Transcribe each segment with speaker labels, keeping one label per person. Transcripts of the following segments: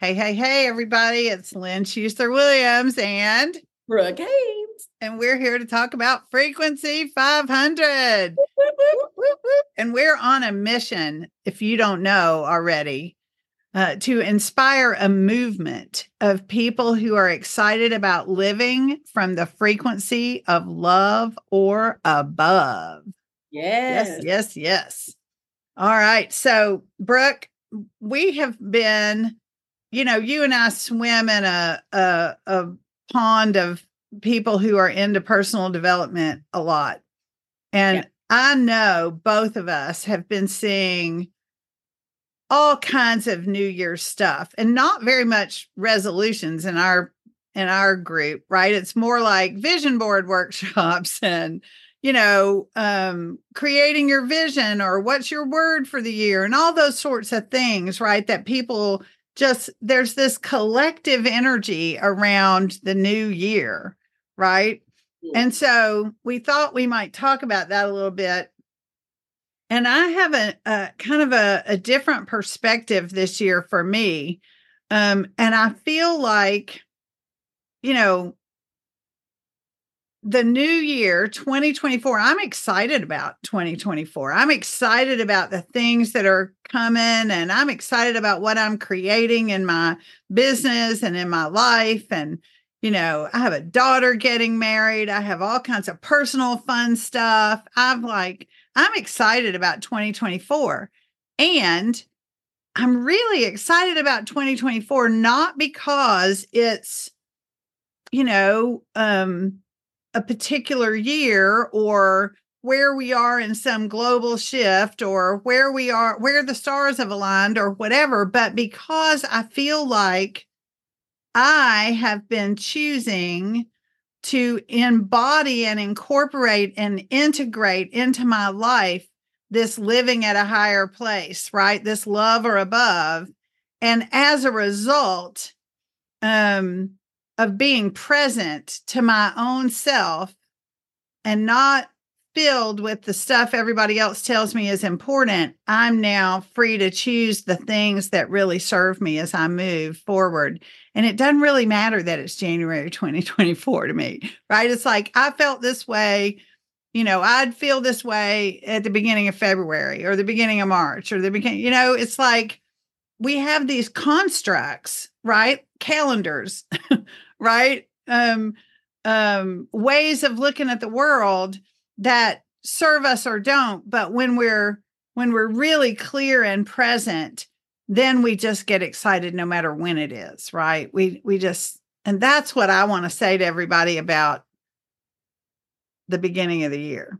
Speaker 1: Hey, hey, hey, everybody. It's Lin Schussler Williams and
Speaker 2: Brooke Haynes.
Speaker 1: And we're here to talk about Frequency 500. and we're on a mission, if you don't know already, uh, to inspire a movement of people who are excited about living from the frequency of love or above.
Speaker 2: Yes.
Speaker 1: Yes, yes, yes. All right. So, Brooke, we have been you know, you and I swim in a, a, a pond of people who are into personal development a lot. And yeah. I know both of us have been seeing all kinds of New Year's stuff and not very much resolutions in our in our group, right? It's more like vision board workshops and you know, um, creating your vision or what's your word for the year and all those sorts of things, right? That people just there's this collective energy around the new year, right? And so we thought we might talk about that a little bit. And I have a, a kind of a, a, different perspective this year for me. Um, and I feel like, you know, the new year 2024 i'm excited about 2024 i'm excited about the things that are coming and i'm excited about what i'm creating in my business and in my life. And you know i have a daughter getting married. I have all kinds of personal fun stuff. I'm like i'm excited about 2024 and i'm really excited about 2024 not because it's you know um a particular year or where we are in some global shift or where we are, where the stars have aligned or whatever, but because I feel like I have been choosing to embody and incorporate and integrate into my life this living at a higher place, right? This love or above. And as a result, um, of being present to my own self and not filled with the stuff everybody else tells me is important, I'm now free to choose the things that really serve me as I move forward. And it doesn't really matter that it's January 2024 to me, right? It's like I felt this way, you know, I'd feel this way at the beginning of February or the beginning of March or the beginning, you know, it's like we have these constructs, right? Calendars right? Um, um, ways of looking at the world that serve us or don't. But when we're when we're really clear and present, then we just get excited no matter when it is, right? We we just and that's what I want to say to everybody about the beginning of the year.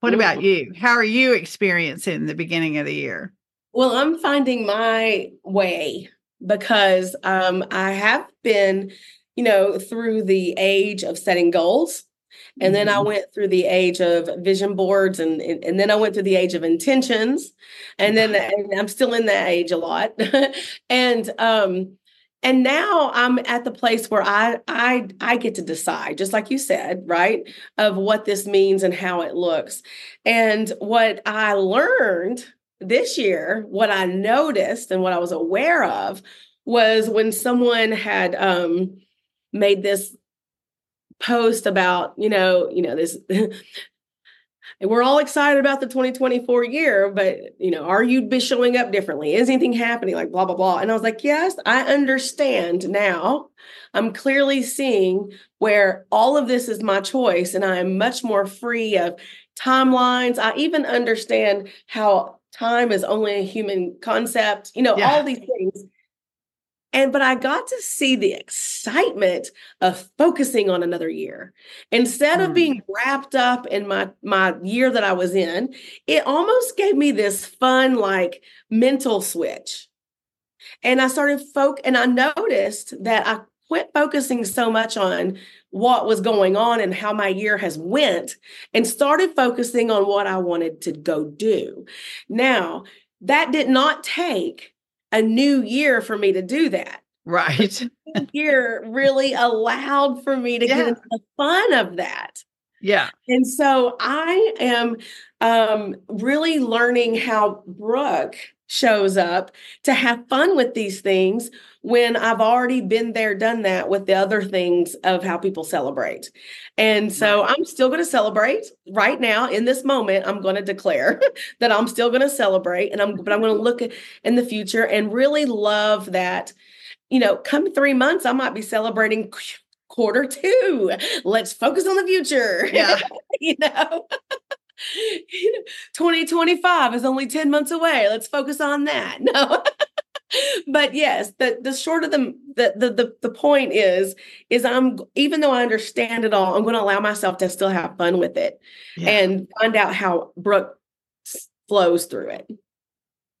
Speaker 1: What about you? How are you experiencing the beginning of the year?
Speaker 2: Well, I'm finding my way because um, I have been you know, through the age of setting goals. And then I mm-hmm. went through the age of vision boards and, and, and then I went through the age of intentions. And then and I'm still in that age a lot. and um and now I'm at the place where I I I get to decide, just like you said, right, of what this means and how it looks. And what I learned this year, what I noticed and what I was aware of was when someone had um made this post about, you know, you know, this we're all excited about the 2024 year, but you know, are you be showing up differently? Is anything happening? Like blah blah blah. And I was like, yes, I understand now. I'm clearly seeing where all of this is my choice, and I am much more free of timelines. I even understand how time is only a human concept. You know, yeah. all these things. And but I got to see the excitement of focusing on another year. Instead mm. of being wrapped up in my my year that I was in, it almost gave me this fun like mental switch. And I started folk and I noticed that I quit focusing so much on what was going on and how my year has went and started focusing on what I wanted to go do. Now, that did not take a new year for me to do that.
Speaker 1: Right.
Speaker 2: year really allowed for me to yeah. get into the fun of that.
Speaker 1: Yeah.
Speaker 2: And so I am um, really learning how Brooke shows up to have fun with these things when I've already been there, done that with the other things of how people celebrate. And so I'm still going to celebrate right now in this moment. I'm going to declare that I'm still going to celebrate and I'm, but I'm going to look in the future and really love that, you know, come three months, I might be celebrating quarter two. Let's focus on the future.
Speaker 1: Yeah.
Speaker 2: you know? 2025 is only 10 months away. Let's focus on that. No. but yes, the the short of the, the the the point is is I'm even though I understand it all, I'm going to allow myself to still have fun with it yeah. and find out how Brooke flows through it.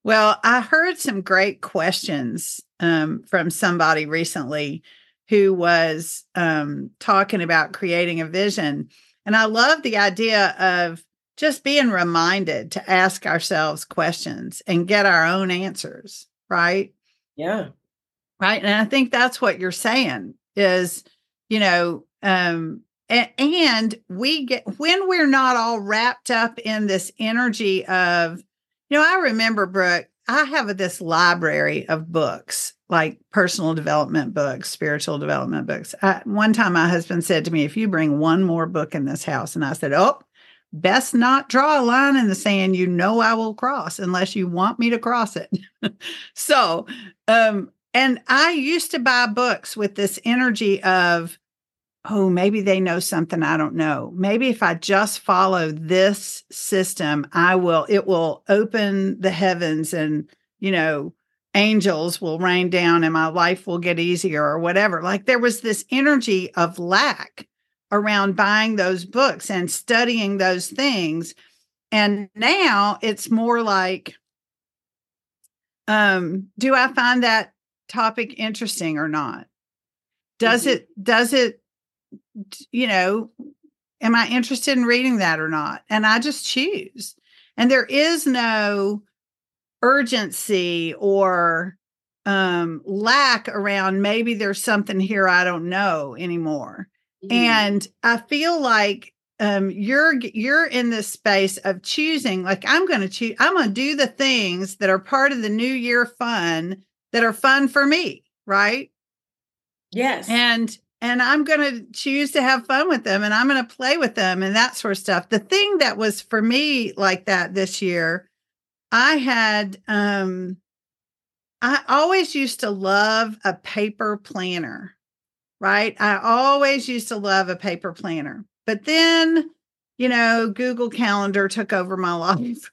Speaker 1: Well, I heard some great questions um, from somebody recently who was um, talking about creating a vision. And I love the idea of just being reminded to ask ourselves questions and get our own answers, right?
Speaker 2: Yeah.
Speaker 1: Right. And I think that's what you're saying is, you know, um, and, and we get when we're not all wrapped up in this energy of, you know, I remember, Brooke, I have this library of books, like personal development books, spiritual development books. I, one time, my husband said to me, If you bring one more book in this house, and I said, Oh, best not draw a line in the sand you know I will cross unless you want me to cross it. so, um, and I used to buy books with this energy of, oh, maybe they know something I don't know. Maybe if I just follow this system, I will, it will open the heavens and, you know, angels will rain down and my life will get easier or whatever. Like there was this energy of lack around buying those books and studying those things. And now it's more like, um, do I find that topic interesting or not? Does mm-hmm. it, does it, you know, am I interested in reading that or not? And I just choose. And there is no urgency or um lack around maybe there's something here I don't know anymore. Mm-hmm. And I feel like um, you're you're in this space of choosing. Like I'm going to choose. I'm going to do the things that are part of the New Year fun that are fun for me. Right.
Speaker 2: Yes.
Speaker 1: And and I'm going to choose to have fun with them and I'm going to play with them and that sort of stuff. The thing that was for me like that this year, I had um I always used to love a paper planner right? I always used to love a paper planner. But then, you know, Google Calendar took over my life.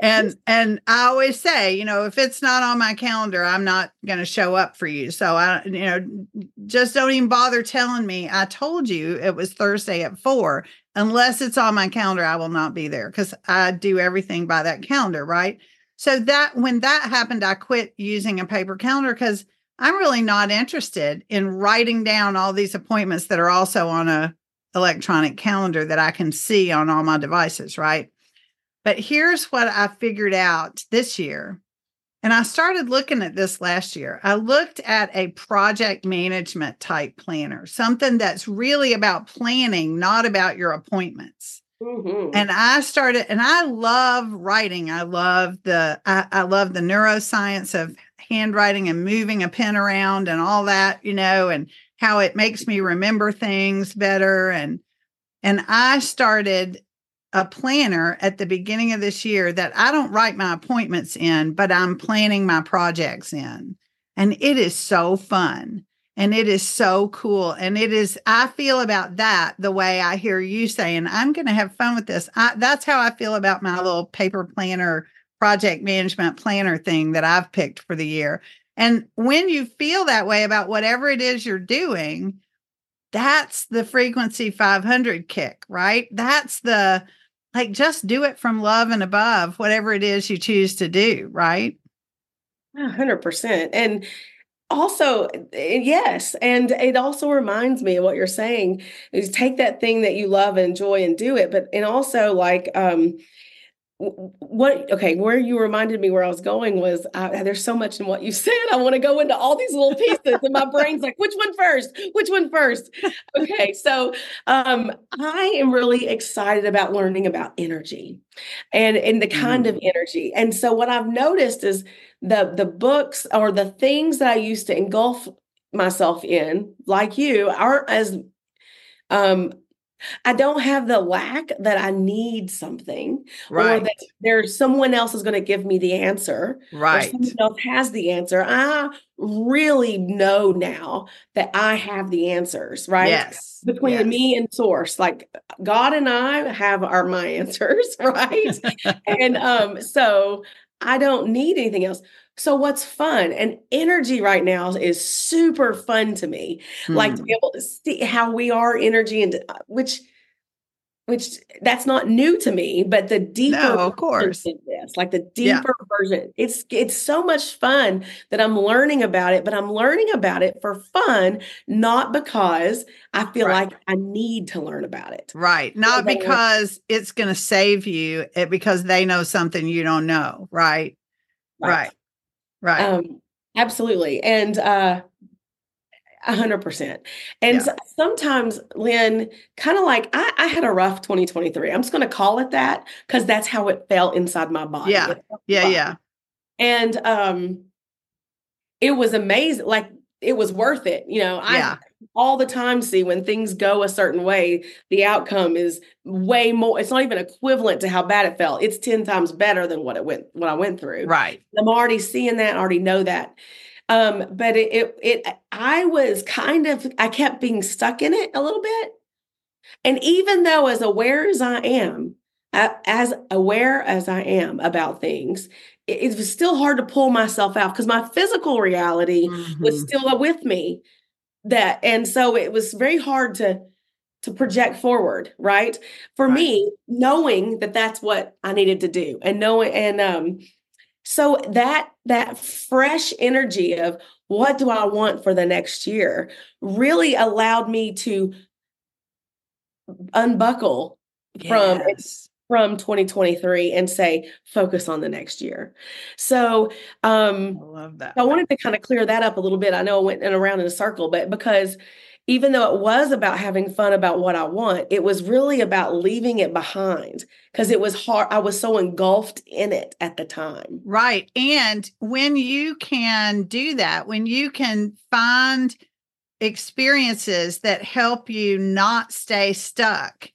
Speaker 1: and and I always say, you know, if it's not on my calendar, I'm not going to show up for you. So I, you know, just don't even bother telling me I told you it was Thursday at four. Unless it's on my calendar, I will not be there because I do everything by that calendar, right? So that when that happened, I quit using a paper calendar because I'm really not interested in writing down all these appointments that are also on a electronic calendar that I can see on all my devices, right? But here's what I figured out this year. And I started looking at this last year. I looked at a project management type planner, something that's really about planning, not about your appointments. Mm-hmm. And I started, and I love writing. I love the, I, I love the neuroscience of handwriting and moving a pen around and all that, you know, and how it makes me remember things better. And and I started a planner at the beginning of this year that I don't write my appointments in, but I'm planning my projects in. And it is so fun. And it is so cool. And it is, I feel about that the way I hear you saying, I'm going to have fun with this. I, that's how I feel about my little paper planner project management planner thing that I've picked for the year. And when you feel that way about whatever it is you're doing, that's the frequency 500 kick, right? That's the like just do it from love and above, whatever it is you choose to do, right?
Speaker 2: 100%. And also eh, yes and it also reminds me of what you're saying is take that thing that you love and enjoy and do it but and also like um what okay where you reminded me where i was going was uh, there's so much in what you said i want to go into all these little pieces and my brain's like which one first? Which one first? Okay so um i am really excited about learning about energy and and the kind mm. of energy. And so what i've noticed is the the books or the things that i used to engulf myself in like you aren't as um I don't have the lack that I need something, right? Or that there's someone else is going to give me the answer,
Speaker 1: right?
Speaker 2: someone else has the answer. I really know now that I have the answers, right?
Speaker 1: Yes.
Speaker 2: Between
Speaker 1: yes.
Speaker 2: me and source, like God and I have are my answers, right? and um, so I don't need anything else. So what's fun and energy right now is super fun to me. Mm. Like to be hmm. able to see how we are energy and uh, which which that's not new to me, but the deeper
Speaker 1: no, of course
Speaker 2: this, like the deeper yeah. version. It's it's so much fun that I'm learning about it, but I'm learning about it for fun, not because I feel right. like I need to learn about it.
Speaker 1: Right. Not because it's going to save you, it, because they know something you don't know. Right. Right. Right. Right.
Speaker 2: Um, absolutely. And uh a hundred percent. And yeah. sometimes, Lin, kind of like I, I, had a rough 2023. I'm just going to call it that because that's how it felt inside my body.
Speaker 1: Yeah. Yeah.
Speaker 2: Body.
Speaker 1: Yeah.
Speaker 2: And um, it was amazing. Like it was worth it. You know, I yeah. All the time see when things go a certain way, the outcome is way more. It's not even equivalent to how bad it felt. It's 10 times better than what it went, what I went through.
Speaker 1: Right.
Speaker 2: I'm already seeing that, I already know that. Um, but it, it, it, I was kind of, I kept being stuck in it a little bit. And even though, as aware as I am, as aware as I am about things, it, it was still hard to pull myself out because my physical reality mm-hmm. was still with me. That, and so it was very hard to, to project forward right for right. me knowing that that's what i needed to do and knowing and um so that that fresh energy of what do I want for the next year really allowed me to unbuckle yes. From from 2023 and say focus on the next year. So um
Speaker 1: I love that.
Speaker 2: I wanted to kind of clear that up a little bit. I know I went around in a circle, but because even though it was about having fun about what I want, it was really about leaving it behind because it was hard. I was so engulfed in it at the time.
Speaker 1: Right. And when you can do that, when you can find experiences that help you not stay stuck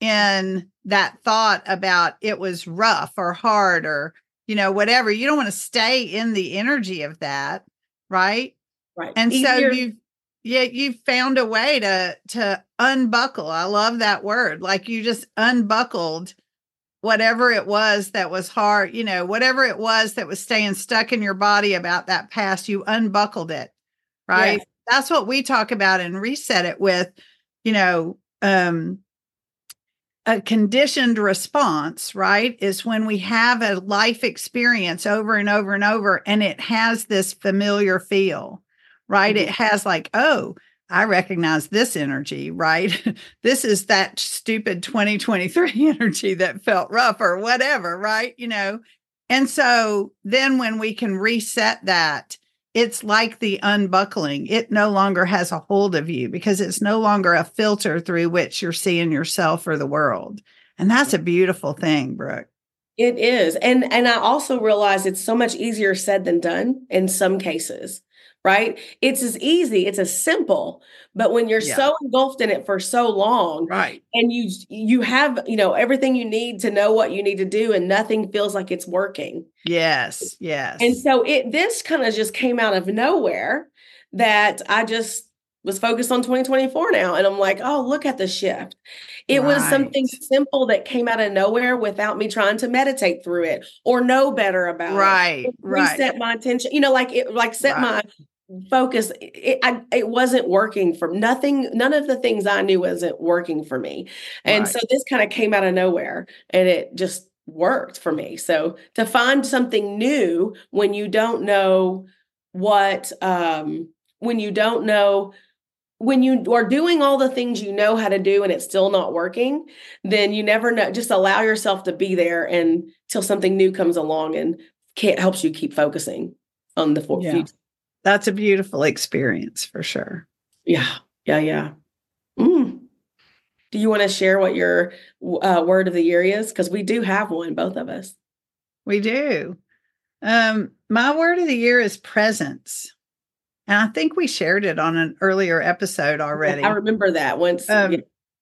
Speaker 1: in that thought about it was rough or hard or, you know, whatever, you don't want to stay in the energy of that. Right.
Speaker 2: Right.
Speaker 1: And Easier. so you yeah you found a way to to unbuckle i love that word like you just unbuckled whatever it was that was hard you know whatever it was that was staying stuck in your body about that past you unbuckled it right yes. that's what we talk about and reset it with you know um a conditioned response, right, is when we have a life experience over and over and over, and it has this familiar feel right? Mm-hmm. It has like, oh, I recognize this energy, right? this is that stupid 2023 energy that felt rough or whatever, right? You know, and so then when we can reset that, it's like the unbuckling. It no longer has a hold of you because it's no longer a filter through which you're seeing yourself or the world. And that's a beautiful thing, Brooke.
Speaker 2: It is. And and I also realize it's so much easier said than done in some cases right? It's as easy, it's as simple, but when you're yeah. so engulfed in it for so long,
Speaker 1: right,
Speaker 2: and you you have you know everything you need to know what you need to do, and nothing feels like it's working.
Speaker 1: Yes, yes.
Speaker 2: And so it this kind of just came out of nowhere that I just was focused on 2024 now and i'm like oh look at the shift it right. was something simple that came out of nowhere without me trying to meditate through it or know better about
Speaker 1: right,
Speaker 2: it
Speaker 1: right
Speaker 2: reset my attention you know like it like set right. my focus it, I, it wasn't working for nothing none of the things i knew wasn't working for me and right. so this kind of came out of nowhere and it just worked for me so to find something new when you don't know what um when you don't know when you are doing all the things you know how to do and it's still not working, then you never know. Just allow yourself to be there and till something new comes along and can't helps you keep focusing on the
Speaker 1: Yeah.
Speaker 2: future.
Speaker 1: That's a beautiful experience for sure.
Speaker 2: Yeah, yeah, yeah. Mm. Do you want to share what your uh, word of the year is? Because we do have one, both of us.
Speaker 1: We do. Um, my word of the year is presence. And I think we shared it on an earlier episode already.
Speaker 2: I remember that once.
Speaker 1: Um,
Speaker 2: yeah.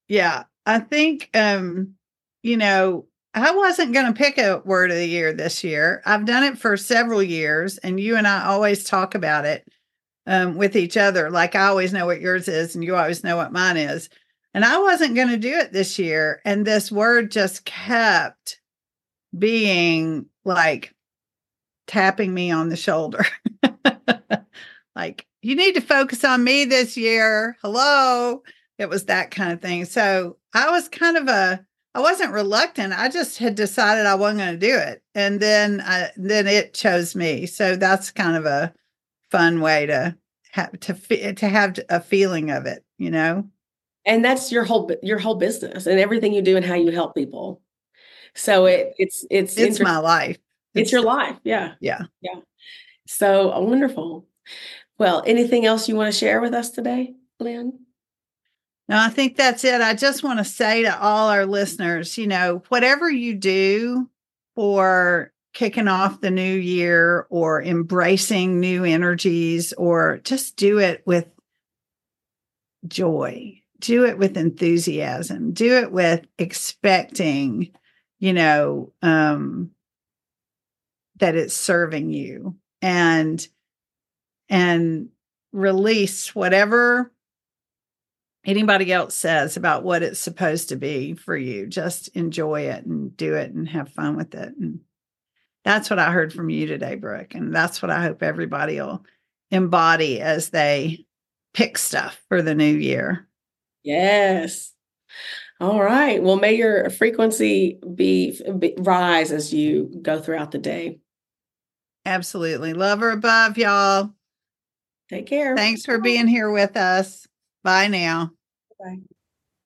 Speaker 1: yeah, I think um, you know, I wasn't going to pick a word of the year this year. I've done it for several years, and you and I always talk about it um, with each other. Like I always know what yours is, and you always know what mine is. And I wasn't going to do it this year, and this word just kept being like tapping me on the shoulder. like, you need to focus on me this year. Hello. It was that kind of thing. So I was kind of a, I wasn't reluctant. I just had decided I wasn't going to do it. And then I, then it chose me. So that's kind of a fun way to have to to have a feeling of it, you know.
Speaker 2: and that's your whole your whole business and everything you do and how you help people. So it it's it's
Speaker 1: It's
Speaker 2: inter-
Speaker 1: my life.
Speaker 2: it's your life. Yeah.
Speaker 1: Yeah.
Speaker 2: Yeah. So wonderful. Well, anything else you want to share with us today,
Speaker 1: Lin? I think that's it. I just want to say to all our listeners, you know, whatever you do for kicking off the new year or embracing new energies or just do it with joy, do it with enthusiasm, do it with expecting, you know, um, that it's serving you and and release whatever anybody else says about what it's supposed to be for you. Just enjoy it and do it and have fun with it. And that's what I heard from you today, Brooke. And that's what I hope everybody will embody as they pick stuff for the new year.
Speaker 2: Yes. All right. Well, may your frequency be, be rise as you go throughout the day.
Speaker 1: Absolutely. Love her above, y'all.
Speaker 2: Take care.
Speaker 1: Thanks for being here with us. Bye now.
Speaker 2: Bye.